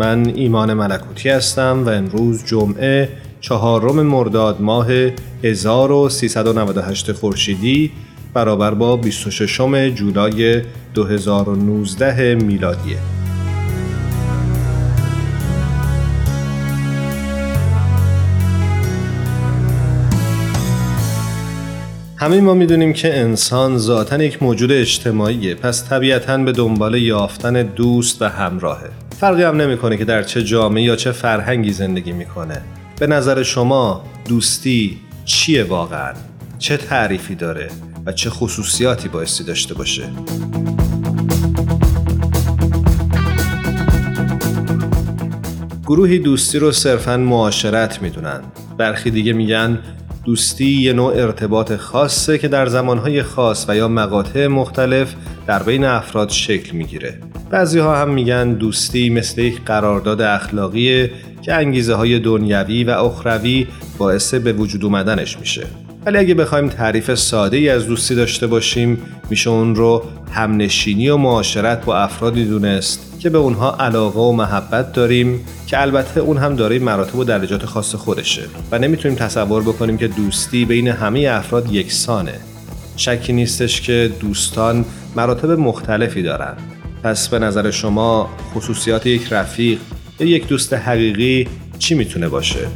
من ایمان ملکوتی هستم و امروز جمعه چهارم مرداد ماه 1398 خورشیدی برابر با 26 جولای 2019 میلادیه. همه ما می‌دونیم که انسان ذاتا یک موجود اجتماعیه. پس طبیعتا به دنبال یافتن دوست و همراهه. فرقی هم نمی‌کنه که در چه جامعه یا چه فرهنگی زندگی می‌کنه. به نظر شما دوستی چیه واقعا؟ چه تعریفی داره و چه خصوصیاتی بایستی داشته باشه؟ گروهی دوستی رو صرفا معاشرت می‌دونن. برخی دیگه میگن دوستی یه نوع ارتباط خاصه که در زمانهای خاص و یا مقاطع مختلف در بین افراد شکل می‌گیره. بعضی ها هم میگن دوستی مثل یک قرارداد اخلاقیه که انگیزه های دنیوی و اخروی باعث به وجود اومدنش میشه. ولی اگه بخوایم تعریف ساده ای از دوستی داشته باشیم میشه اون رو همنشینی و معاشرت با افرادی دونست که به اونها علاقه و محبت داریم که البته اون هم دارای مراتب و درجات خاص خودشه و نمی‌تونیم تصور بکنیم که دوستی بین همه افراد یکسانه شکی نیستش که دوستان مراتب مختلفی دارن پس به نظر شما خصوصیات یک رفیق یا یک دوست حقیقی چی می‌تونه باشه؟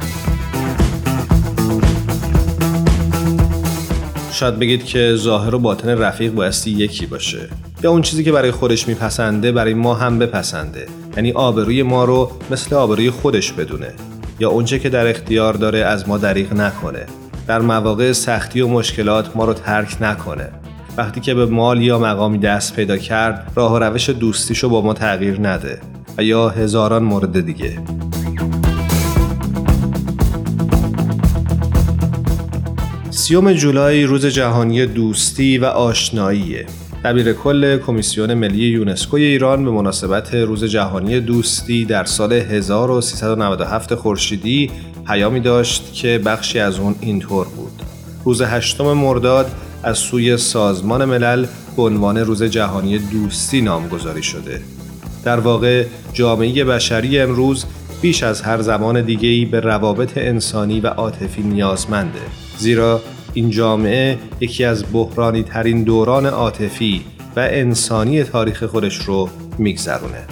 شاید بگید که ظاهر و باطن رفیق بایستی یکی باشه. یا اون چیزی که برای خودش میپسنده برای ما هم بپسنده. یعنی آبروی ما رو مثل آبروی خودش بدونه. یا اونچه که در اختیار داره از ما دریغ نکنه. در مواقع سختی و مشکلات ما رو ترک نکنه. وقتی که به مال یا مقامی دست پیدا کرد راه و روش دوستیشو با ما تغییر نده. و یا هزاران مورد دیگه. سیوم جولای روز جهانی دوستی و آشناییه. دبیر کل کمیسیون ملی یونسکو ایران به مناسبت روز جهانی دوستی در سال 1397 خورشیدی پیامی داشت که بخشی از اون اینطور بود. روز هشتم مرداد از سوی سازمان ملل به عنوان روز جهانی دوستی نامگذاری شده. در واقع جامعه بشری امروز بیش از هر زمان دیگه‌ای به روابط انسانی و عاطفی نیازمنده. زیرا این جامعه یکی از بحرانی ترین دوران عاطفی و انسانی تاریخ خودش رو میگذرونه.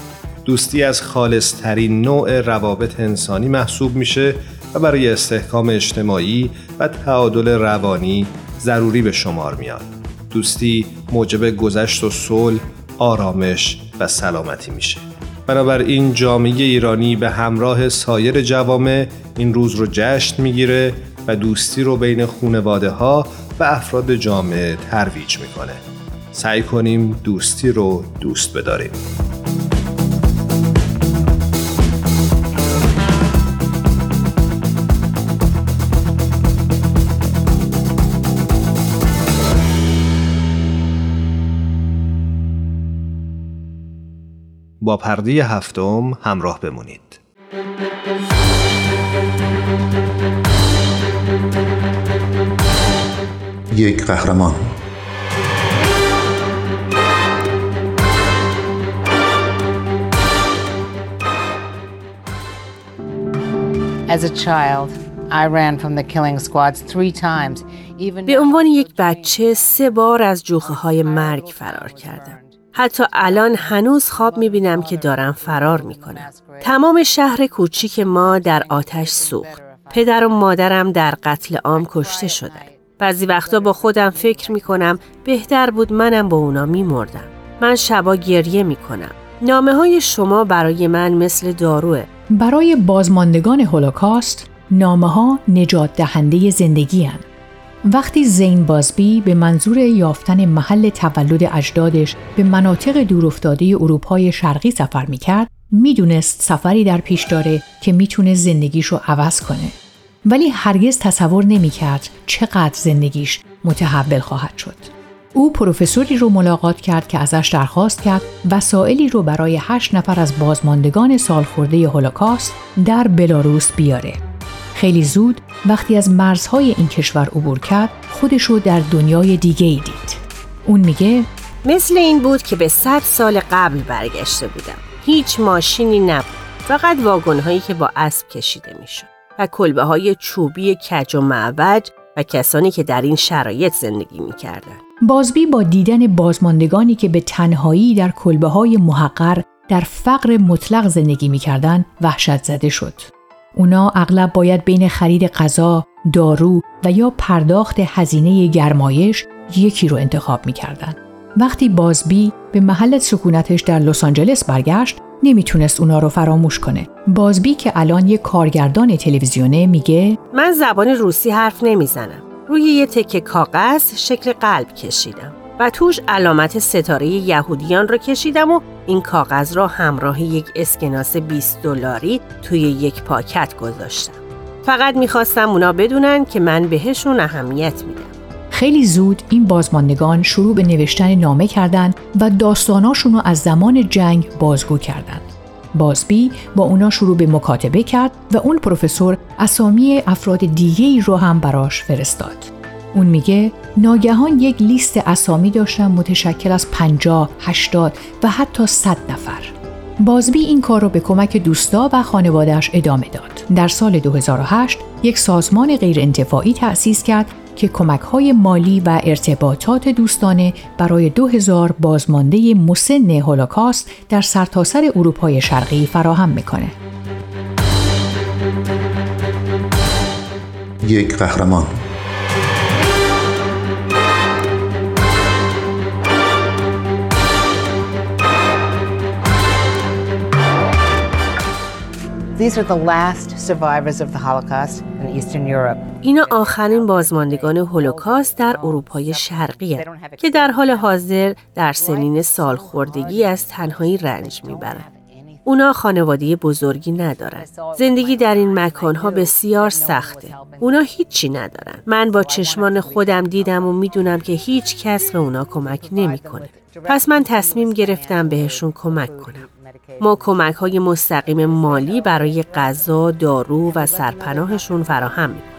دوستی از خالص ترین نوع روابط انسانی محسوب میشه و برای استحکام اجتماعی و تعادل روانی ضروری به شمار میاد. دوستی موجب گذشت و صلح، آرامش و سلامتی میشه. بنابراین جامعه ایرانی به همراه سایر جوامع این روز رو جشن می‌گیره و دوستی رو بین خونواده ها و افراد جامعه ترویج می‌کنه. سعی کنیم دوستی رو دوست بداریم. با پرده هفتم همراه بمونید. Three times. به عنوان یک بچه سه بار از جوخه های مرگ فرار کردم. حتی الان هنوز خواب می‌بینم که دارم فرار می‌کنم. تمام شهر کوچیک ما در آتش سوخت. پدر و مادرم در قتل عام کشته شدن. بعضی وقتا با خودم فکر می‌کنم بهتر بود منم با اونا میمردم. من شبا گریه می‌کنم. نامه های شما برای من مثل داروه. برای بازماندگان هولوکاست نامه ها نجات دهنده زندگی هن. وقتی زین بازبی به منظور یافتن محل تولد اجدادش به مناطق دورافتاده اروپای شرقی سفر می‌کرد می‌دونست سفری در پیش داره که می‌تونه زندگیش رو عوض کنه ولی هرگز تصور نمی‌کرد چقدر زندگیش متحول خواهد شد او پروفسوری رو ملاقات کرد که ازش درخواست کرد وسائلی رو برای هشت نفر از بازماندگان سالخورده هولوکاست در بلاروس بیاره خیلی زود وقتی از مرزهای این کشور عبور کرد خودش رو در دنیای دیگه ای دید. اون میگه مثل این بود که به صد سال قبل برگشته بودم. هیچ ماشینی نبود. فقط واگن هایی که با اسب کشیده می‌شد کلبه های چوبی کج و معوج و کسانی که در این شرایط زندگی می‌کردن. بازبی با دیدن بازماندگانی که به تنهایی در کلبه های محقر در فقر مطلق زندگی می‌کردن وحشت زده شد. اونا اغلب باید بین خرید غذا، دارو و یا پرداخت هزینه گرمایش یکی رو انتخاب می‌کردن. وقتی بازبی به محل سکونتش در لس آنجلس برگشت، نمی‌تونست اونا رو فراموش کنه. بازبی که الان یه کارگردان تلویزیونه میگه من زبان روسی حرف نمی‌زنم. روی یه تکه کاغذ شکل قلب کشیدم. و توش علامت ستاره یهودیان رو کشیدم و این کاغذ را همراه یک اسکناس 20 دلاری توی یک پاکت گذاشتم. فقط می‌خواستم اونا بدونن که من بهشون اهمیت میدم. خیلی زود این بازماندگان شروع به نوشتن نامه کردند و داستاناشون رو از زمان جنگ بازگو کردند. بازبی با اونا شروع به مکاتبه کرد و اون پروفسور اسامی افراد دیگه رو هم براش فرستاد. اون میگه ناگهان یک لیست اسامی داشتم متشکل از 50, 80 و حتی 100 نفر. بازبی این کار را به کمک دوستا و خانوادهش ادامه داد. در سال 2008 یک سازمان غیرانتفاعی تأسیس کرد که کمک های مالی و ارتباطات دوستانه برای 2000 بازمانده مسن هولوکاست در سرتاسر سر اروپای شرقی فراهم می‌کنه. یک قهرمان اینا آخرین بازماندگان هولوکاست در اروپای شرقی که در حال حاضر در سنین سالخوردگی از تنهایی رنج می‌برند. اونا خانواده بزرگی ندارن. زندگی در این مکانها بسیار سخته. اونا هیچی ندارن. من با چشمان خودم دیدم و می‌دونم که هیچ کس به اونا کمک نمی‌کنه. پس من تصمیم گرفتم بهشون کمک کنم. ما کمک های مستقیم مالی برای غذا، دارو و سرپناهشون فراهم می‌کنیم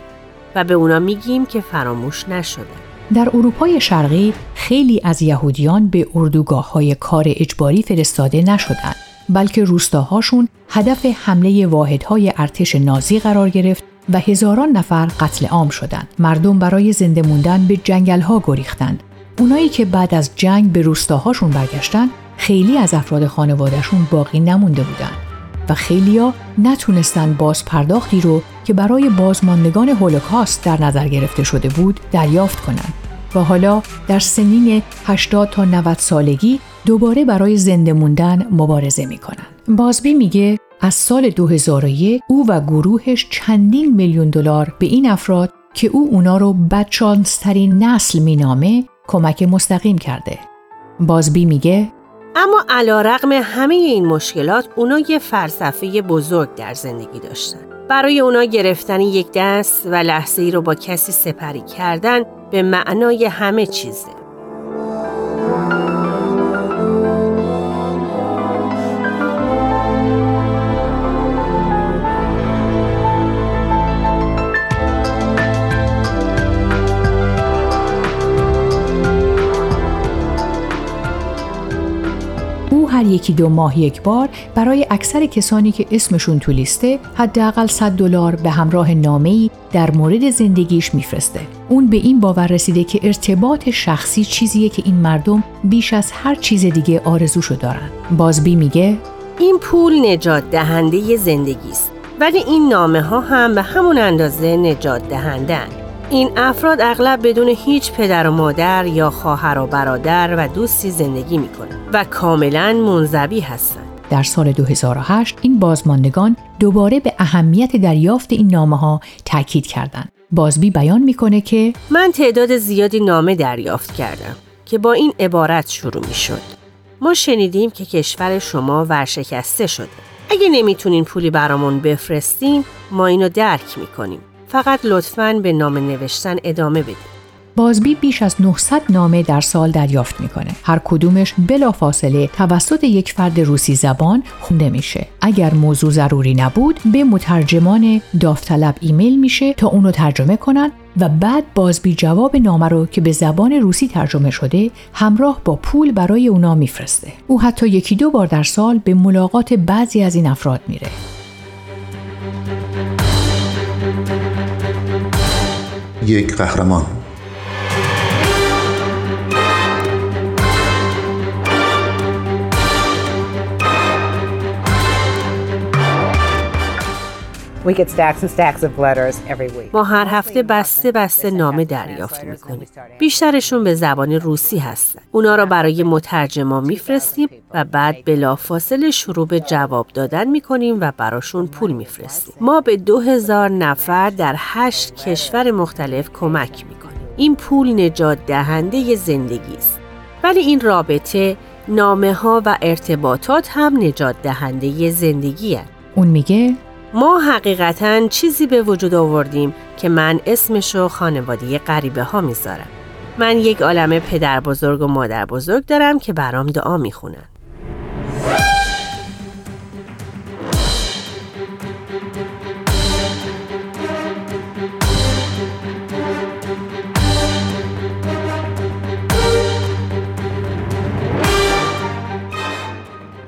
و به اونا میگیم که فراموش نشده. در اروپای شرقی خیلی از یهودیان به اردوگاه های کار اجباری فرستاده نشدند بلکه روستاهاشون هدف حمله واحدهای ارتش نازی قرار گرفت و هزاران نفر قتل عام شدند. مردم برای زنده موندن به جنگل ها گریختند. اونایی که بعد از جنگ به روستاهاشون برگشتن خیلی از افراد خانوادهشون باقی نمونده بودن و خیلیا نتونستن باز پرداختی رو که برای بازماندگان هولوکاست در نظر گرفته شده بود دریافت کنند و حالا در سنین 80 تا 90 سالگی دوباره برای زنده موندن مبارزه می‌کنن. بازبی میگه از سال 2001 او و گروهش چندین میلیون دلار به این افراد که او اونا رو بدشانسترین نسل مینامه کمک مستقیم کرده. بازبی میگه اما علا رقم همه این مشکلات اونا یه فلسفه بزرگ در زندگی داشتن. برای اونا گرفتن یک دست و لحظه ای رو با کسی سپری کردن به معنای همه چیزه. هر یکی دو ماه یک بار برای اکثر کسانی که اسمشون تو لیسته حداقل 100 دلار به همراه نامه‌ای در مورد زندگیش میفرسته. اون به این باور رسیده که ارتباط شخصی چیزیه که این مردم بیش از هر چیز دیگه آرزوشو دارن. بازبی میگه این پول نجات دهنده زندگی است ولی این نامه ها هم به همون اندازه نجات دهندن. این افراد اغلب بدون هیچ پدر و مادر یا خواهر و برادر و دوستی زندگی می‌کنن و کاملا منزوی هستند. در سال 2008 این بازماندگان دوباره به اهمیت دریافت این نامه ها تاکید کردند. بازبی بیان می‌کنه که من تعداد زیادی نامه دریافت کردم که با این عبارت شروع می شد. ما شنیدیم که کشور شما ورشکسته شده. اگه نمی‌تونین پولی برامون بفرستین ما اینو درک می‌کنیم. فقط لطفاً به نامه نوشتن ادامه بدید. بازبی بیش از 900 نامه در سال دریافت می‌کنه. هر کدومش بلافاصله توسط یک فرد روسی زبان خونده میشه. اگر موضوع ضروری نبود به مترجمان داوطلب ایمیل میشه تا اونو ترجمه کنن و بعد بازبی جواب نامه رو که به زبان روسی ترجمه شده همراه با پول برای اونا میفرسته. او حتی یکی دو بار در سال به ملاقات بعضی از این افراد میره. یک قهرمان. ما هر هفته بسته بسته نامه دریافت می‌کنیم. بیشترشون به زبان روسی هستن. اونا را برای مترجمان میفرستیم و بعد بلافاصله شروع به جواب دادن می‌کنیم و براشون پول میفرستیم. ما به دو هزار نفر در هشت کشور مختلف کمک می‌کنیم. این پول نجات دهنده زندگی است. ولی این رابطه نامه ها و ارتباطات هم نجات دهنده زندگی هست. اون میگه ما حقیقتا چیزی به وجود آوردیم که من اسمشو خانواده غریبه ها می‌ذارم. من یک عالم پدر بزرگ و مادر بزرگ دارم که برام دعا می‌خونن.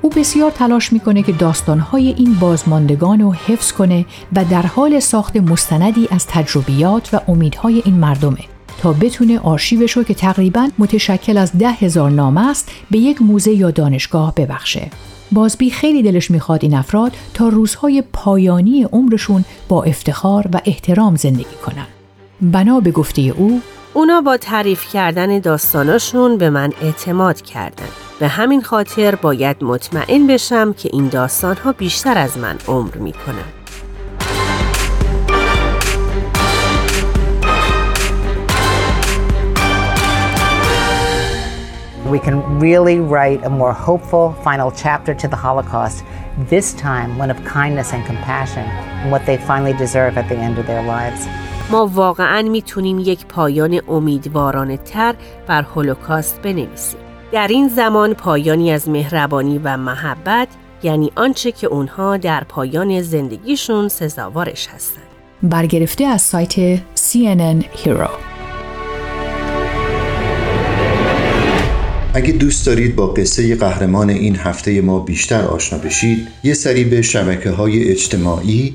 او بسیار تلاش می‌کنه که داستانهای این بازماندگان رو حفظ کنه و در حال ساخت مستندی از تجربیات و امیدهای این مردمه تا بتونه آرشیوش رو که تقریبا متشکل از ده هزار نامه است به یک موزه یا دانشگاه ببخشه. بازبی خیلی دلش می‌خواد این افراد تا روزهای پایانی عمرشون با افتخار و احترام زندگی کنن. بنا به گفته او اونا با تعریف کردن داستاناشون به من اعتماد کردن. به همین خاطر باید مطمئن بشم که این داستان ها بیشتر از من عمر می کنن. We can really write a more hopeful final chapter to the Holocaust, this time one of kindness and compassion, and what they finally deserve at the end of their lives. ما واقعا می‌تونیم یک پایان امیدوارانه تر بر هولوکاست بنویسیم. در این زمان پایانی از مهربانی و محبت یعنی آنچه که اونها در پایان زندگیشون سزاوارش هستند. برگرفته از سایت CNN Hero اگه دوست دارید با قصه قهرمان این هفته ما بیشتر آشنا بشید یه سری به شبکه های اجتماعی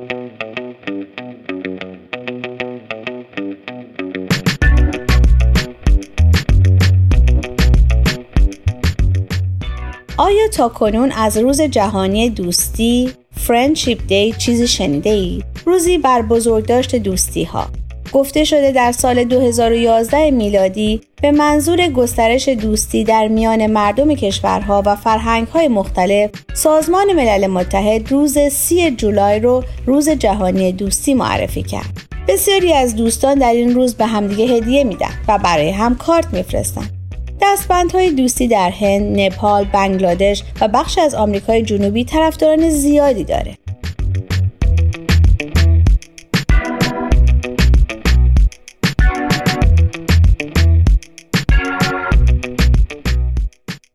تا کنون از روز جهانی دوستی Friendship Day چیزی شنیده ای؟ روزی بر بزرگداشت دوستی ها گفته شده در سال 2011 میلادی به منظور گسترش دوستی در میان مردم کشورها و فرهنگهای مختلف سازمان ملل متحد روز سی جولای رو روز جهانی دوستی معرفی کرد. بسیاری از دوستان در این روز به همدیگه هدیه میدن و برای هم کارت میفرستن. دستبندهای دوستی در هند، نپال، بنگلادش و بخش از آمریکای جنوبی طرفداران زیادی داره.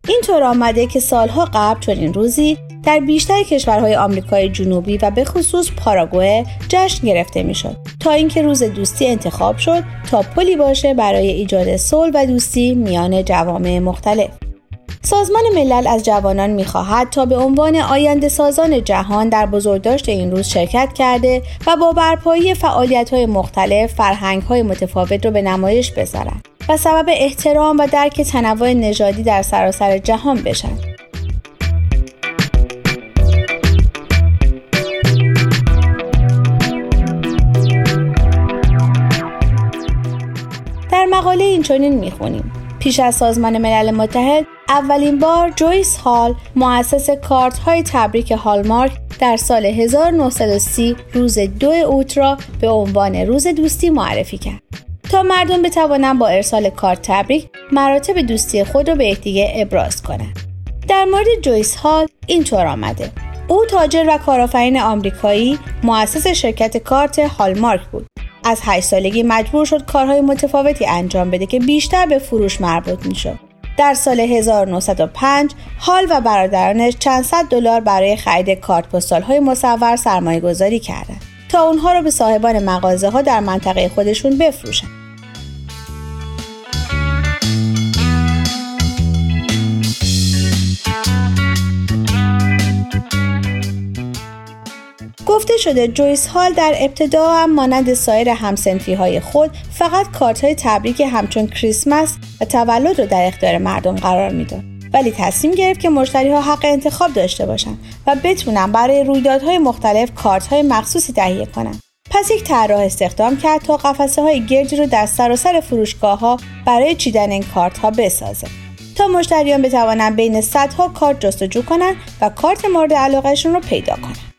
اینطور آمده که سالها قبل چنین روزی در بیشتر کشورهای آمریکای جنوبی و به خصوص پاراگوئه جشن گرفته می‌شد تا اینکه روز دوستی انتخاب شد تا پلی باشه برای ایجاد صلح و دوستی میان جوامع مختلف سازمان ملل از جوانان می‌خواهد تا به عنوان آینده سازان جهان در بزرگداشت این روز شرکت کرده و با برپایی فعالیت های مختلف فرهنگ های متفاوت رو به نمایش بذارند و سبب احترام و درک تنوع نژادی در سراسر جهان بشن. مقاله این چنین می‌خونیم. پیش از سازمان ملل متحد اولین بار جویس هال مؤسس کارت های تبریک هالمارک در سال 1930 روز دو اوت را به عنوان روز دوستی معرفی کرد. تا مردم بتوانند با ارسال کارت تبریک مراتب دوستی خود را به یکدیگر ابراز کنند. در مورد جویس هال اینطور آمده. او تاجر و کارآفرین آمریکایی مؤسس شرکت کارت هالمارک بود. از هشت سالگی مجبور شد کارهای متفاوتی انجام بده که بیشتر به فروش مربوط می‌شد در سال 1905 هال و برادرانش چند صد دلار برای خرید کارت پستال های مصور سرمایه گذاری کردند تا اونها رو به صاحبان مغازه ها در منطقه خودشون بفروشن. شده. جویس هال در ابتدا هم مانند سایر همسنفی های خود فقط کارت های تبریک همچون کریسمس و تولد رو در اختیار مردم قرار می‌داد. ولی تصمیم گرفت که مشتری ها حق انتخاب داشته باشند و بتونن برای رویدادهای مختلف کارت های مخصوصی تهیه کنند پس یک طراح استخدام کرد تا قفسه های گردی رو در سراسر فروشگاه ها برای چیدن این کارت ها بسازه. تا مشتریان بتوانند بین صدها کارت جستجو کنند و کارت مورد علاقهشون رو پیدا کنند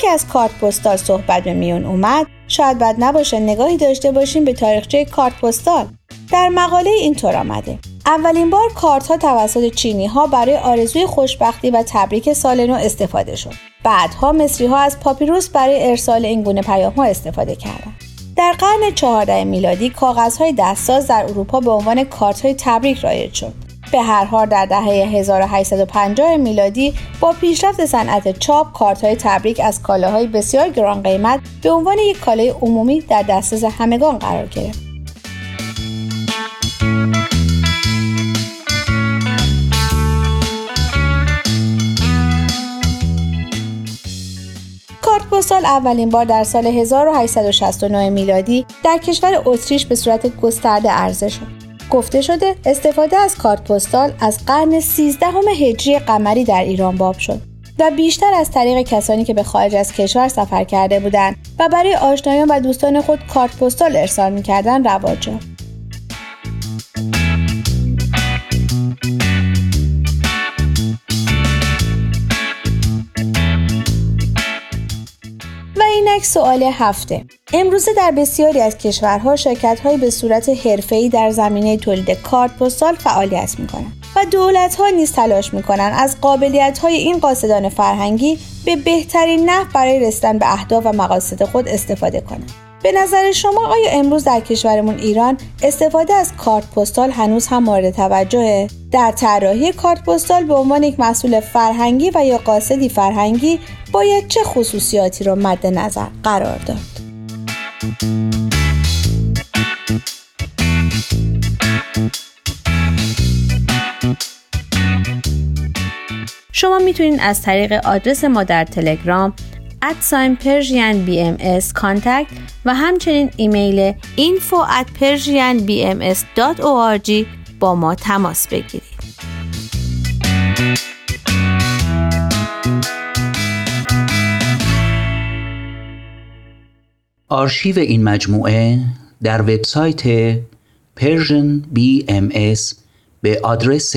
که از کارت پستال صحبت به میون اومد شاید بد نباشه نگاهی داشته باشیم به تاریخچه کارت پستال در مقاله اینطور آمده. اولین بار کارت ها توسط چینی ها برای آرزوی خوشبختی و تبریک سال نو استفاده شد. بعدها مصری ها از پاپیروس برای ارسال این گونه پیام ها استفاده کردند. در قرن چهارده میلادی کاغذهای دستساز در اروپا به عنوان کارت های تبریک رایج شد. به هر حال در دهه 1850 میلادی با پیشرفت صنعت چاپ کارت های تبریک از کالاهای بسیار گران قیمت به عنوان یک کالای عمومی در دسترس همگان قرار گرفت. پستال اولین بار در سال 1869 میلادی در کشور اتریش به صورت گسترده عرضه شد. گفته شده استفاده از کارت پستال از قرن 13 هجری قمری در ایران باب شد و بیشتر از طریق کسانی که به خارج از کشور سفر کرده بودند و برای آشنایان و دوستان خود کارت پستال ارسال می‌کردند رواج یافت اینک سوال هفته. امروزه در بسیاری از کشورها شرکت به صورت حرفه‌ای در زمینه تولید کارت پستال فعالیت می‌کنند و دولت ها نیز تلاش می‌کنند از قابلیت های این قاصدان فرهنگی به بهترین نحو برای رسیدن به اهداف و مقاصد خود استفاده کنند به نظر شما آیا امروز در کشورمون ایران استفاده از کارت پستال هنوز هم مورد توجهه؟ در طراحی کارت پستال به عنوان یک مسئول فرهنگی و یا قاصدی فرهنگی باید چه خصوصیاتی را مد نظر قرار داد؟ شما می‌تونید از طریق آدرس ما در تلگرام at sign Persian BMS contact و همچنین ایمیل info at persianbms.org با ما تماس بگیرید. آرشیو این مجموعه در وبسایت Persian BMS به آدرس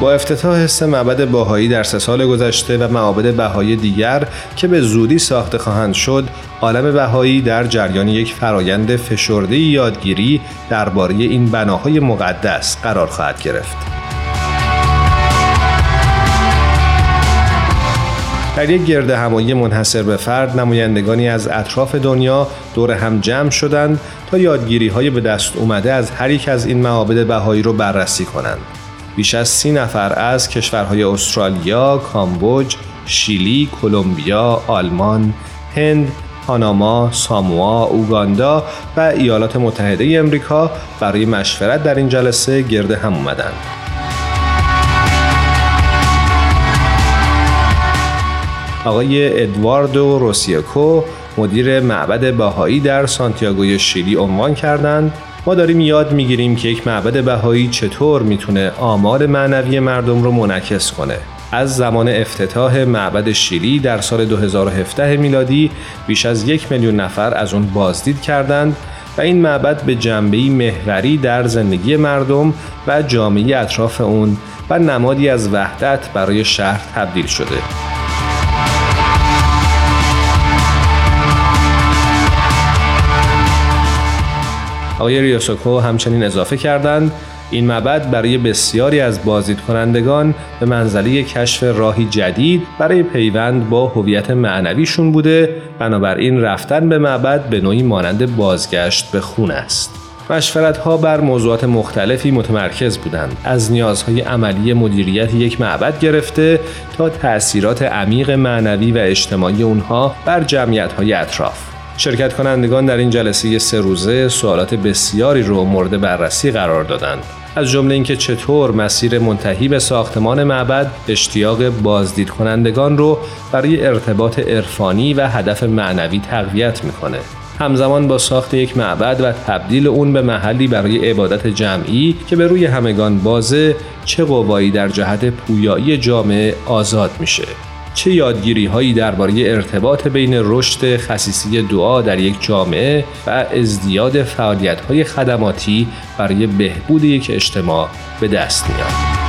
با افتتاح حس معبد باهایی در سه سال گذشته و معابد بهایی دیگر که به زودی ساخته خواهند شد عالم بهایی در جریان یک فرایند فشرده یادگیری درباره این بناهای مقدس قرار خواهد گرفت در یک گرد همایی منحصر به فرد نمایندگانی از اطراف دنیا دور هم جمع شدند تا یادگیری های به دست اومده از هر یک از این معابد بهایی رو بررسی کنند. بیش از سی نفر از کشورهای استرالیا، کامبوج، شیلی، کلمبیا، آلمان، هند، پاناما، ساموا، اوگاندا و ایالات متحده امریکا برای مشورت در این جلسه گرد هم اومدند. آقای ادواردو روسیکو مدیر معبد بهایی در سانتیاگوی شیلی عنوان کردند ما داریم یاد می‌گیریم که یک معبد بهایی چطور می‌تونه آمار معنوی مردم رو منعکس کنه از زمان افتتاح معبد شیلی در سال 2017 میلادی بیش از یک میلیون نفر از اون بازدید کردند و این معبد به جنبهی محوری در زندگی مردم و جامعه اطراف اون و نمادی از وحدت برای شهر تبدیل شده. آقای ریوسوکو همچنین اضافه کردند. این معبد برای بسیاری از بازدید کنندگان به منزله کشف راهی جدید برای پیوند با هویت معنویشون بوده. بنابراین رفتن به معبد به نوعی مانند بازگشت به خون است. مشورت ها بر موضوعات مختلفی متمرکز بودند. از نیازهای عملی مدیریت یک معبد گرفته تا تأثیرات عمیق معنوی و اجتماعی اونها بر جمعیت های اطراف. شرکت کنندگان در این جلسه سه روزه سوالات بسیاری رو مورد بررسی قرار دادند. از جمله اینکه چطور مسیر منتهی به ساختمان معبد اشتیاق بازدید کنندگان رو برای ارتباط عرفانی و هدف معنوی تقویت می‌کنه. همزمان با ساخت یک معبد و تبدیل اون به محلی برای عبادت جمعی که به روی همگان بازه چه قوایی در جهت پویایی جامعه آزاد میشه. چه یادگیری هایی درباره ارتباط بین رشد خصیصی دعا در یک جامعه و ازدیاد فعالیت های خدماتی برای بهبود یک اجتماع به دست میاد.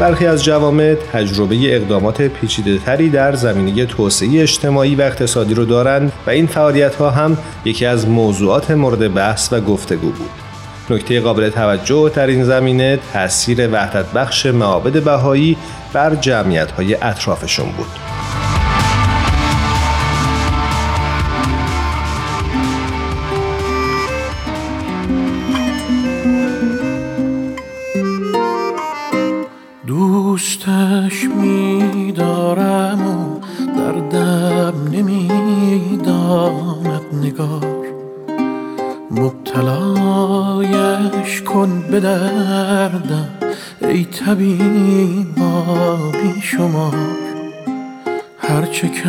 برخی از جوامع تجربه اقدامات پیچیده تری در زمینه توسعه اجتماعی و اقتصادی رو دارند و این فعالیت ها هم یکی از موضوعات مورد بحث و گفتگو بود. نکته قابل توجه در این زمینه تاثیر وحدت بخش معابد بهایی بر جمعیت های اطرافشون بود. Çünkü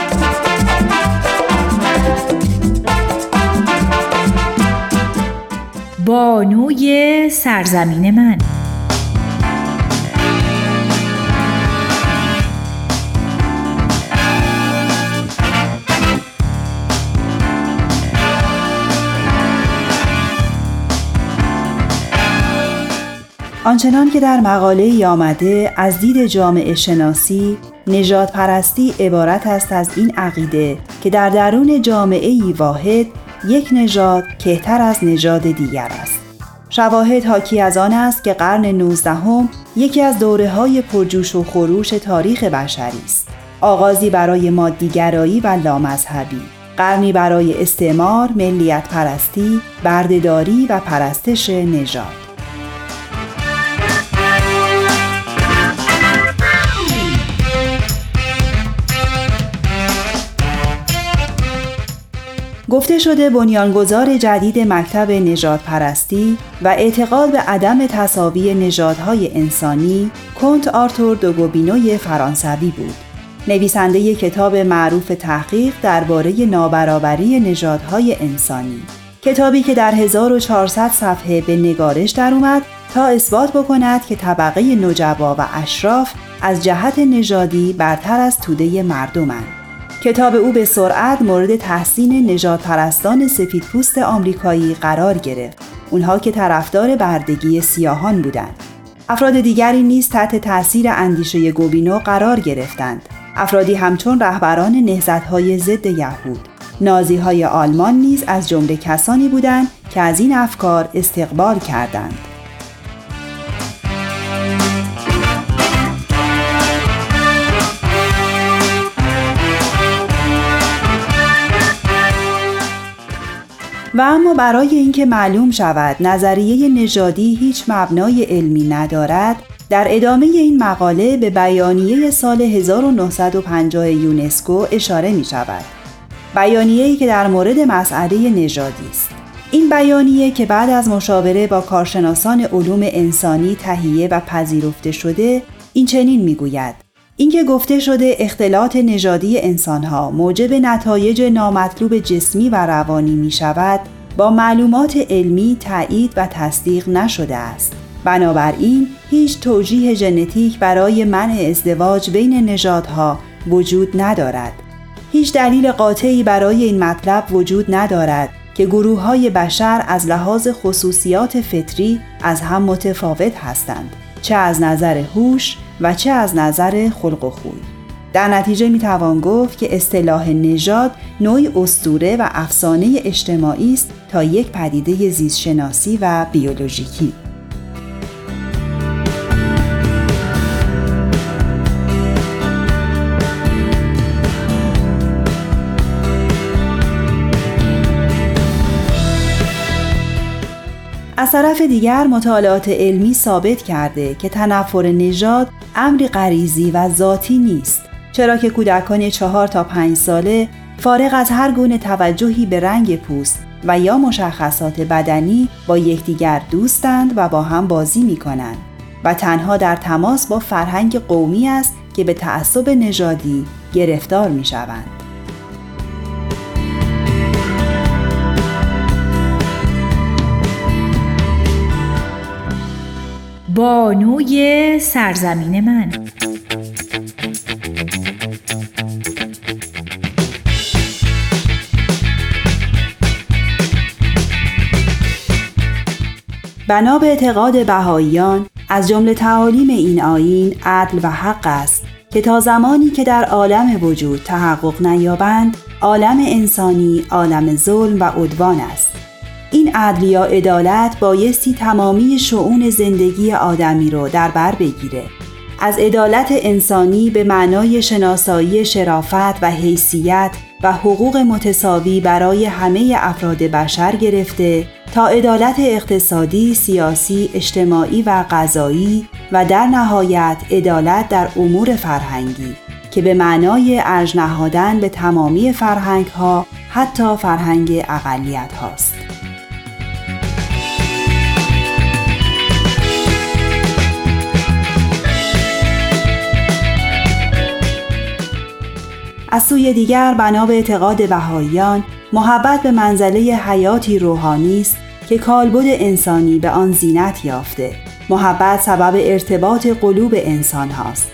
بانوی سرزمین من. آنچنان که در مقاله آمده از دید جامعه شناسی نجات پرستی عبارت است از این عقیده که در درون جامعه واحد یک نژاد کهتر از نژاد دیگر است. شواهد حاکی از آن است که قرن 19 هم یکی از دوره های پرجوش و خروش تاریخ بشری است. آغازی برای مادیگرایی و لامذهبی، قرنی برای استعمار، ملیت پرستی، بردهداری و پرستش نژاد. گفته شده بنیانگذار جدید مکتب نجات پرستی و اعتقاد به عدم تصاوی نژادهای انسانی کنت آرتور دوگوبینوی فرانسوی بود. نویسنده کتاب معروف تحقیق درباره نابرابری نژادهای انسانی. کتابی که در 1400 صفحه به نگارش در اومد تا اثبات بکند که طبقه نجبا و اشراف از جهت نژادی برتر از توده مردمند. کتاب او به سرعت مورد تحسین نجات پرستان سفید پوست آمریکایی قرار گرفت. اونها که طرفدار بردگی سیاهان بودند. افراد دیگری نیز تحت تاثیر اندیشه گوبینو قرار گرفتند. افرادی همچون رهبران نهضت‌های ضد یهود. نازی های آلمان نیز از جمله کسانی بودند که از این افکار استقبال کردند. و اما برای اینکه معلوم شود نظریه نژادی هیچ مبنای علمی ندارد در ادامه این مقاله به بیانیه سال 1950 یونسکو اشاره می شود. بیانیه‌ای که در مورد مسئله نژادی است. این بیانیه که بعد از مشاوره با کارشناسان علوم انسانی تهیه و پذیرفته شده این چنین می‌گوید اینکه گفته شده اختلاط نژادی انسانها موجب نتایج نامطلوب جسمی و روانی می شود با معلومات علمی تایید و تصدیق نشده است. بنابراین هیچ توجیه ژنتیک برای منع ازدواج بین نژادها وجود ندارد. هیچ دلیل قاطعی برای این مطلب وجود ندارد که گروه های بشر از لحاظ خصوصیات فطری از هم متفاوت هستند. چه از نظر هوش و چه از نظر خلق و خوی. در نتیجه می توان گفت که اصطلاح نژاد نوعی استوره و افسانه اجتماعی است تا یک پدیده زیستشناسی و بیولوژیکی. از طرف دیگر مطالعات علمی ثابت کرده که تنفر نژاد امری غریزی و ذاتی نیست چرا که کودکان چهار تا پنج ساله فارغ از هر گونه توجهی به رنگ پوست و یا مشخصات بدنی با یکدیگر دوستند و با هم بازی می کنند و تنها در تماس با فرهنگ قومی است که به تعصب نژادی گرفتار می شوند. بانوی سرزمین من. بنا به اعتقاد بهاییان از جمله تعالیم این آیین عدل و حق است که تا زمانی که در عالم وجود تحقق نیابند عالم انسانی عالم ظلم و عدوان است. این عدل یا عدالت بایستی تمامی شعون زندگی آدمی رو در بر بگیره از عدالت انسانی به معنای شناسایی شرافت و حیثیت و حقوق متساوی برای همه افراد بشر گرفته تا عدالت اقتصادی، سیاسی، اجتماعی و غذایی و در نهایت عدالت در امور فرهنگی که به معنای ارج نهادن به تمامی فرهنگ ها حتی فرهنگ اقلیت هاست. از سوی دیگر بنا به اعتقاد بهاییان محبت به منزله حیاتی روحانی است که کالبد انسانی به آن زینت یافته محبت سبب ارتباط قلوب انسان هاست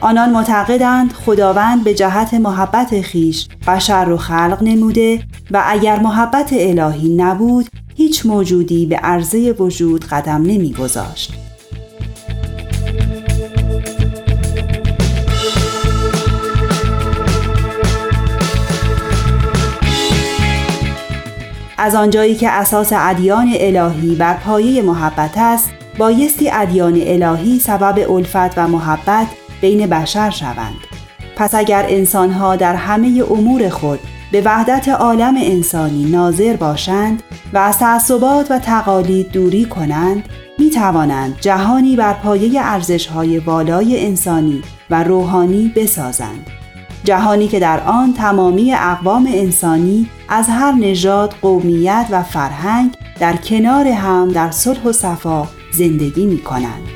آنان معتقدند خداوند به جهت محبت خیش بشر رو خلق نموده و اگر محبت الهی نبود هیچ موجودی به عرضه وجود قدم نمیگذاشت. از آنجایی که اساس ادیان الهی بر پایه محبت است بایستی ادیان الهی سبب الفت و محبت بین بشر شوند. پس اگر انسانها در همه امور خود به وحدت عالم انسانی ناظر باشند و از تعصبات و تقالید دوری کنند می توانند جهانی بر پایه ارزش‌های والای انسانی و روحانی بسازند. جهانی که در آن تمامی اقوام انسانی از هر نژاد، قومیت و فرهنگ در کنار هم در صلح و صفا زندگی می کنند.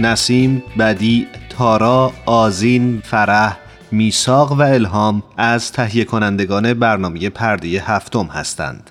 نسیم، بدی، تارا، آزین، فرح، میساق و الهام از تهیه کنندگان برنامه پرده هفتم هستند.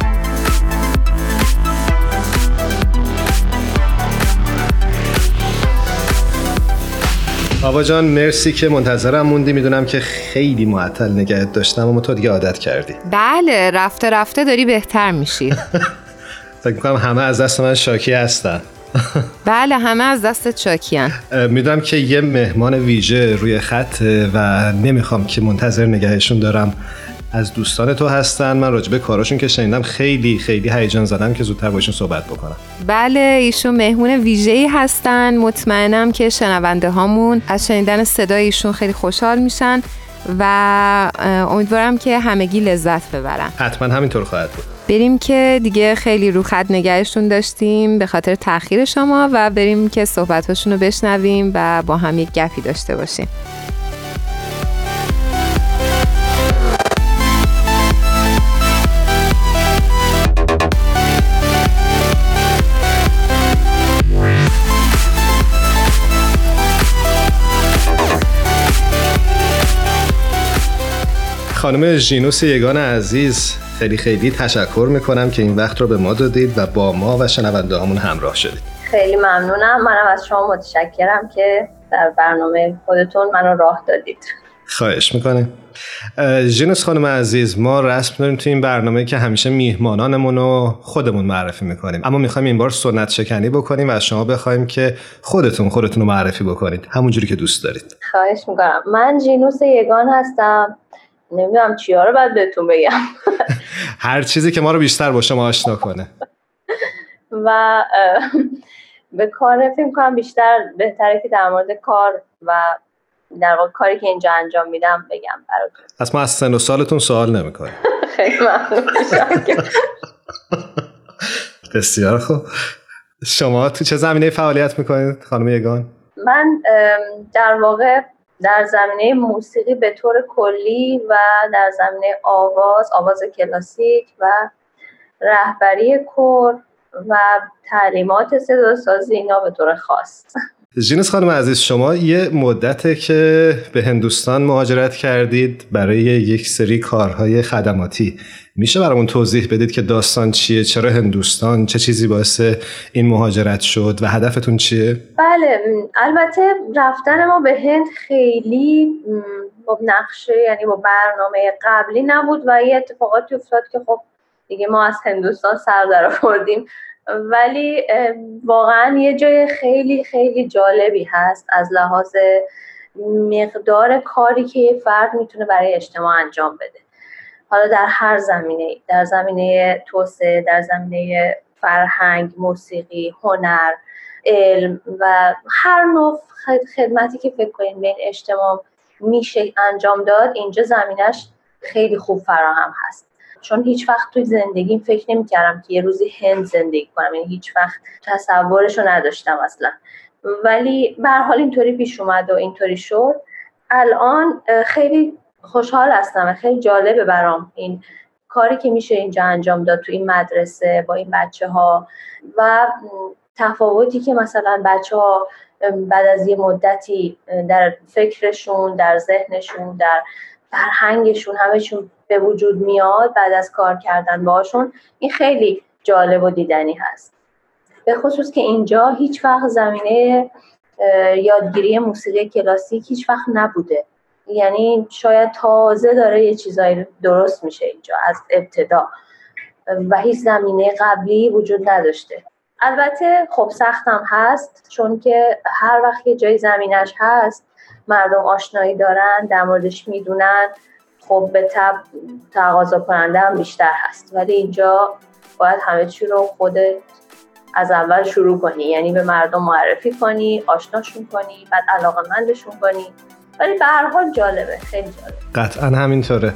آبا جان مرسی که منتظرم موندی. می‌دونم که خیلی معطل نگهت داشتم اما تو دیگه عادت کردی. بله رفته رفته داری بهتر میشی. فکر می‌کنم همه از دست من شاکی هستن. بله همه از دستت شاکیان می‌دونم که یه مهمان ویژه روی خط و نمی‌خوام که منتظر نگهشون دارم. از دوستان تو هستن. من راجبه کاراشون که شنیدم خیلی خیلی هیجان زدم که زودتر باشون صحبت بکنم. بله ایشون مهمون ویژه‌ای هستن. مطمئنم که شنونده هامون از شنیدن صدای ایشون خیلی خوشحال میشن و امیدوارم که همگی لذت ببرن. حتما همینطور خواهد بود. بریم که دیگه خیلی رو خط نگهشون داشتیم به خاطر تاخیر شما و بریم که صحبتاشون رو بشنویم و با هم یک گپی داشته باشیم. خانم ژینوس یگان عزیز خیلی خیلی تشکر می‌کنم که این وقت رو به ما دادید و با ما و شنونده همون همراه شدید. خیلی ممنونم. منم از شما متشکرم که در برنامه خودتون منو راه دادید. خواهش می‌کنم ژینوس خانم عزیز ما رسم داریم تو این برنامه که همیشه میهمانانمون رو خودمون معرفی می‌کنیم. اما می‌خوایم این بار سنت شکنی بکنیم و از شما بخوایم که خودتون خودتون رو معرفی بکنید. همونجوری که دوست دارید. خواهش می‌کنم. من ژینوس یگان هستم. نمی‌دونم چیا رو باید بهتون بگم. هر چیزی که ما رو بیشتر با شما آشنا کنه. و به کار فکر کنم بیشتر بهتره که در مورد کار و در واقع کاری که اینجا انجام میدم بگم براتون. از ما از سن و سالتون سوال نمی‌کنیم خیلی ممنون. بسیار خوب. شما تو چه زمینه فعالیت می‌کنید خانم یگان؟ من در واقع در زمینه موسیقی به طور کلی و در زمینه آواز آواز کلاسیک و رهبری کور و تعلیمات صدا سازی اینا به طور خاص. جینس خانم عزیز شما یه مدته که به هندوستان مهاجرت کردید برای یک سری کارهای خدماتی. میشه برامون توضیح بدید که داستان چیه؟ چرا هندوستان؟ چه چیزی باعث این مهاجرت شد و هدفتون چیه؟ بله البته رفتن ما به هند خیلی با نقشه یعنی با برنامه قبلی نبود و یه اتفاقاتی افتاد که خب دیگه ما از هندوستان سر در آوردیم. ولی واقعا یه جای خیلی خیلی جالبی هست از لحاظ مقدار کاری که یه فرد می‌تونه برای اجتماع انجام بده. حالا در هر زمینه در زمینه توسعه در زمینه فرهنگ موسیقی هنر علم و هر نوع خدمتی که فکر کنید به اجتماع میشه انجام داد اینجا زمینش خیلی خوب فراهم هست. چون هیچ وقت توی زندگیم فکر نمی‌کردم که یه روزی هند زندگی کنم یعنی هیچ وقت تصورش رو نداشتم اصلا. ولی به حال اینطوری پیش اومد و اینطوری شد. الان خیلی خوشحال هستم و خیلی جالبه برام این کاری که میشه اینجا انجام داد تو این مدرسه با این بچه ها و تفاوتی که مثلا بچه ها بعد از یه مدتی در فکرشون در ذهنشون در فرهنگشون همهشون به وجود میاد بعد از کار کردن باشون این خیلی جالب و دیدنی هست. به خصوص که اینجا هیچ وقت زمینه یادگیری موسیقی کلاسیک هیچ وقت نبوده. یعنی شاید تازه داره یه چیزایی درست میشه اینجا از ابتدا. و هیچ زمینه قبلی وجود نداشته. البته خب سختم هست چون که هر وقت یه جای زمینش هست مردم آشنایی دارن در موردش می‌دونن. خب به تب تقاضا کننده هم بیشتر هست. ولی اینجا باید همه چی رو خودت از اول شروع کنی. یعنی به مردم معرفی کنی آشناشون کنی بعد علاقه مندشون کنی. ولی به هر حال جالبه خیلی جالبه. قطعا همینطوره.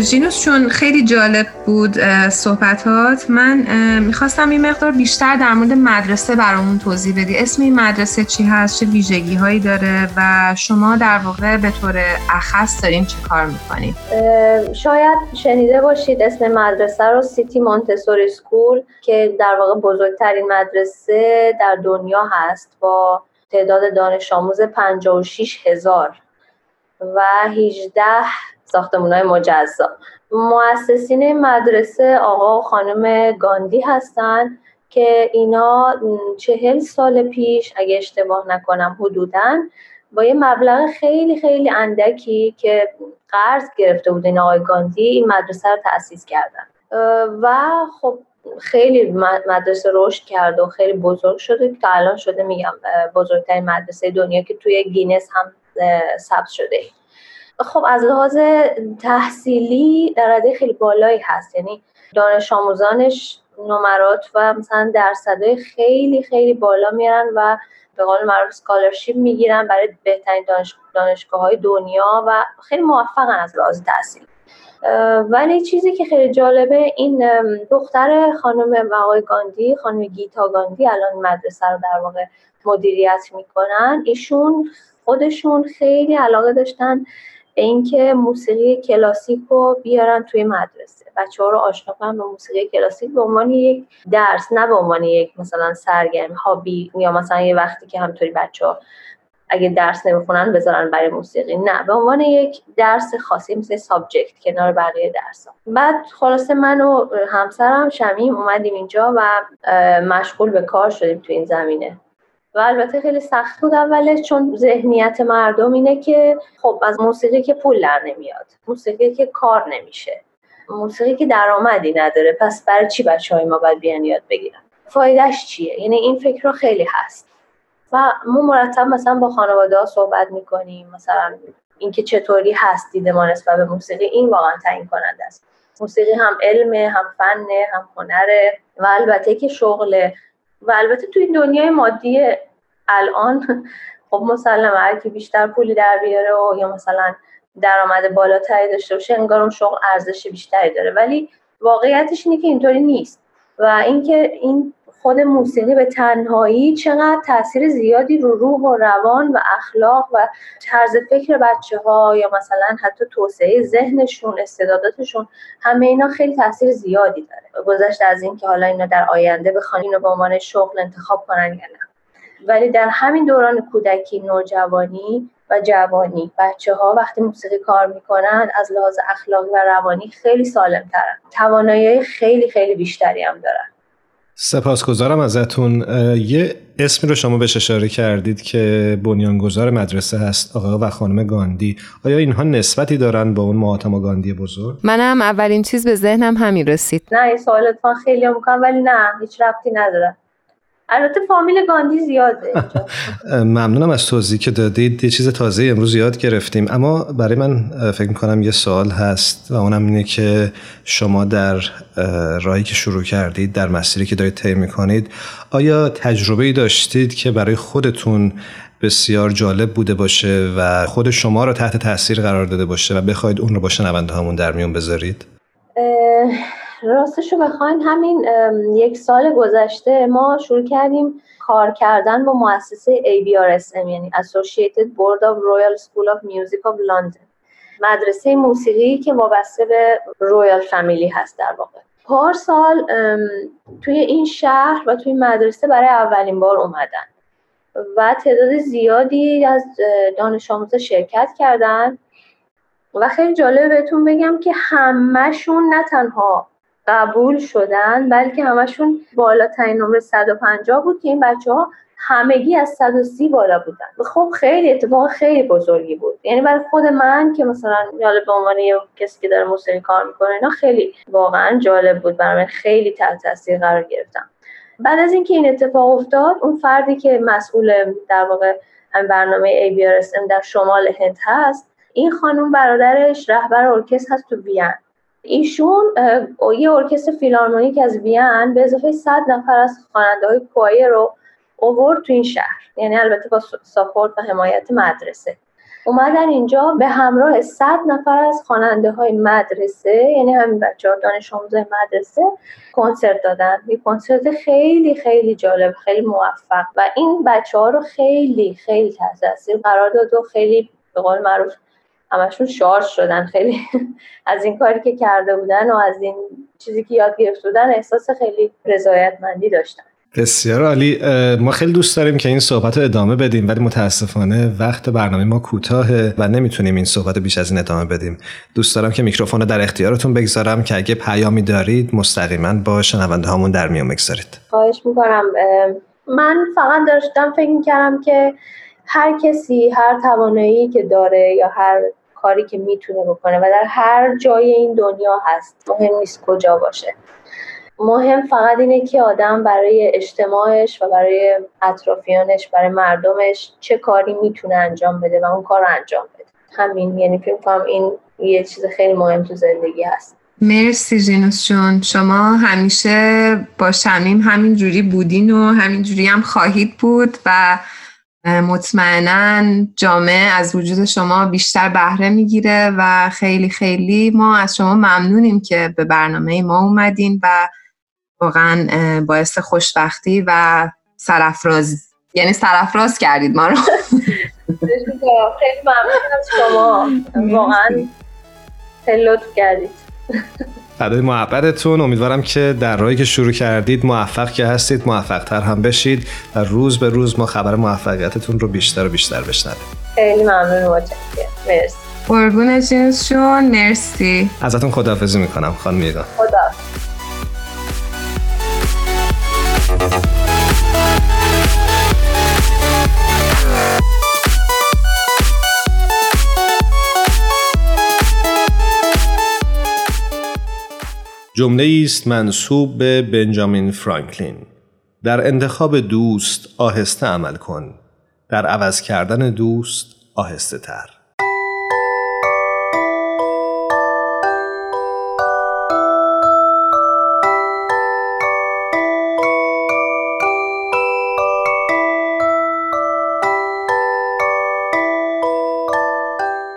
جینوس چون خیلی جالب بود صحبتات. من می‌خواستم این مقدار بیشتر در مورد مدرسه برامون توضیح بدی. اسم این مدرسه چی هست؟ چه ویژگی هایی داره؟ و شما در واقع به طور اخص دارین چه کار می‌کنید شاید شنیده باشید اسم مدرسه رو سیتی مونتسوری سکول که در واقع بزرگترین مدرسه در دنیا هست با تعداد دانش آموز 56 هزار و 18 ساختمون های مجزا. مؤسسین مدرسه آقا و خانم گاندی هستند که اینا چهل سال پیش اگه اشتباه نکنم حدودا با یه مبلغ خیلی خیلی اندکی که قرض گرفته بود این آقای گاندی این مدرسه رو تأسیس کردن. و خب خیلی مدرسه رشد کرد و خیلی بزرگ شده که الان شده میگم بزرگترین مدرسه دنیا که توی گینس هم ثبت شده. خب از لحاظ تحصیلی در رده خیلی بالایی هست. یعنی دانش آموزانش نمرات و مثلا درصدهای خیلی خیلی بالا میارن و به قول معروف scholarship می‌گیرن برای بهترین دانش... دانشگاه های دنیا و خیلی موفقن از لحاظ تحصیلی ولی چیزی که خیلی جالبه این دختر خانم آقای گاندی خانم گیتا گاندی الان مدرسه رو در واقع مدیریت می‌کنن. ایشون خودشون خیلی علاقه داشتن اینکه موسیقی کلاسیک رو بیارن توی مدرسه. بچه ها رو آشنا کنن به موسیقی کلاسیک به عنوان یک درس نه به عنوان یک مثلا سرگرم هابی یا مثلا یه وقتی که همطوری بچه ها اگه درس نمی‌خونن بذارن برای موسیقی. نه به عنوان یک درس خاصی مثل سابجکت کنار بقیه درس ها. بعد خلاصه من و همسرم شمیم اومدیم اینجا و مشغول به کار شدیم تو این زمینه. و البته خیلی سخت بود اولش چون ذهنیت مردم اینه که خب از موسیقی که پول در نمیاد موسیقی که کار نمیشه موسیقی که درآمدی نداره پس برای چی بچه های ما باید بیان یاد بگیرن؟ فایدهش چیه؟ یعنی این فکر رو خیلی هست. و ما مرتب مثلا با خانواده ها صحبت می‌کنیم مثلا اینکه چطوری هست دید ما نسبت به موسیقی این واقعا تعیین کننده است. موسیقی هم علمه هم فنه هم هنره. و البته که شغله. و البته این دنیای مادی الان خب مسلمه هر کی بیشتر پولی در بیاره و یا مثلا درآمد بالاتری داشته باشه انگار اون شغل ارزش بیشتری داره. ولی واقعیتش اینه که اینطوری نیست. و اینکه این خود موسیقی به تنهایی چقدر تاثیر زیادی رو روح و روان و اخلاق و طرز فکر بچه ها یا مثلا حتی توسعه ذهنشون استعداداتشون همه اینا خیلی تاثیر زیادی داره. گذشته از اینکه حالا اینا در آینده بخوان اینو به عنوان شغل انتخاب کنن یا نه. ولی در همین دوران کودکی نوجوانی و جوانی بچه ها وقتی موسیقی کار می‌کنن از لحاظ اخلاقی و روانی خیلی سالم ترن توانایی خیلی خیلی بیشتری هم دارن. سپاسگزارم ازتون. یه اسمی رو شما بهش اشاره کردید که بنیانگذار مدرسه هست آقا و خانم گاندی. آیا اینها نسبتی دارن با اون مهاتما گاندی بزرگ؟ منم اولین چیز به ذهنم همین رسید. نه این سوالت خیلی می‌کنم ولی نه هیچ ربطی نداره. البته فامیل گاندی زیاده. ممنونم از توضیحی که دادید. یه چیز تازه امروز یاد گرفتیم. اما برای من فکر می‌کنم یه سوال هست و اونم اینه که شما در راهی که شروع کردید در مسیری که دارید طی می‌کنید آیا تجربه ای داشتید که برای خودتون بسیار جالب بوده باشه و خود شما رو تحت تاثیر قرار داده باشه و بخواید اون رو با شنونده همون در میون بذارید؟ راستش رو بخواین همین یک سال گذشته ما شروع کردیم کار کردن با مؤسسه ABRSM یعنی Associated Board of Royal School of Music of London. مدرسه موسیقی که وابسته به رویال فامیلی هست در واقع. پارسال توی این شهر و توی مدرسه برای اولین بار اومدن و تعداد زیادی از دانش آموزا شرکت کردن. و خیلی جالب بهتون بگم که همهشون نه تنها قبول شدن بلکه همشون بالاترین نمره 150 بود که این بچه ها همگی از 130 بالا بودن. خب خیلی اتفاق خیلی بزرگی بود. یعنی برای خود من که مثلا جالب به عنوان کسی که داره موسیقی کار می‌کنه اینا خیلی واقعا جالب بود برای من. خیلی تحت تاثیر قرار گرفتم. بعد از اینکه این اتفاق افتاد اون فردی که مسئول در واقع هم برنامه ABRSM در شمال هند هست این خانم برادرش رهبر ارکستر هست تو وین. ایشون یه ارکستر فیلارمونیک از وین به اضافه 100 نفر از خواننده های کوایه رو اوورد تو این شهر. یعنی البته با support و حمایت مدرسه. اومدن اینجا به همراه 100 نفر از خواننده های مدرسه یعنی همین بچه ها دانش آموزای مدرسه کنسرت دادن. یه کنسرت خیلی خیلی جالب خیلی موفق. و این بچه ها رو خیلی خیلی تاثیر قرار داد و خیلی به قول معروف همشون شارژ شدن. خیلی از این کاری که کرده بودن و از این چیزی که یاد گرفته بودن احساس خیلی رضایتمندی داشتن. بسیار عالی. ما خیلی دوست داریم که این صحبت رو ادامه بدیم ولی متاسفانه وقت برنامه ما کوتاهه و نمی‌تونیم این صحبت بیش از این ادامه بدیم. دوست دارم که میکروفون رو در اختیارتون بگذارم که اگه پیامی دارید مستقیما با شنونده هامون در میون بگذارید. خواهش می‌کنم. من فقط داشتم فکر می‌کردم که هر کسی هر توانایی که داره یا هر کاری که می‌تونه بکنه و در هر جای این دنیا هست. مهم نیست کجا باشه. مهم فقط اینه که آدم برای اجتماعش و برای اطرافیانش برای مردمش چه کاری می‌تونه انجام بده و اون کار رو انجام بده. همین یعنی فکر کنم این یه چیز خیلی مهم تو زندگی هست. مرسی جینوس جون. شما همیشه با شمیم همین جوری بودین و همین جوری هم خواهید بود و مطمئنا جامعه از وجود شما بیشتر بهره می‌گیره و خیلی خیلی ما از شما ممنونیم که به برنامه ما اومدین و واقعا باعث خوشبختی و سرفراز یعنی سرفراز کردید ما رو. خیلی ممنون از شما. واقعا خیلی لطف کردید. برای محبتتون. امیدوارم که در راهی که شروع کردید موفق که هستید موفق تر هم بشید و روز به روز ما خبر موفقیتتون رو بیشتر و بیشتر بشنویم. خیلی ممنون مرسی. قربون جنسشون. مرسی. ازتون خداحافظی می‌کنم خانم میگا. جمله است منصوب به بنجامین فرانکلین. در انتخاب دوست آهسته عمل کن. در عوض کردن دوست آهسته تر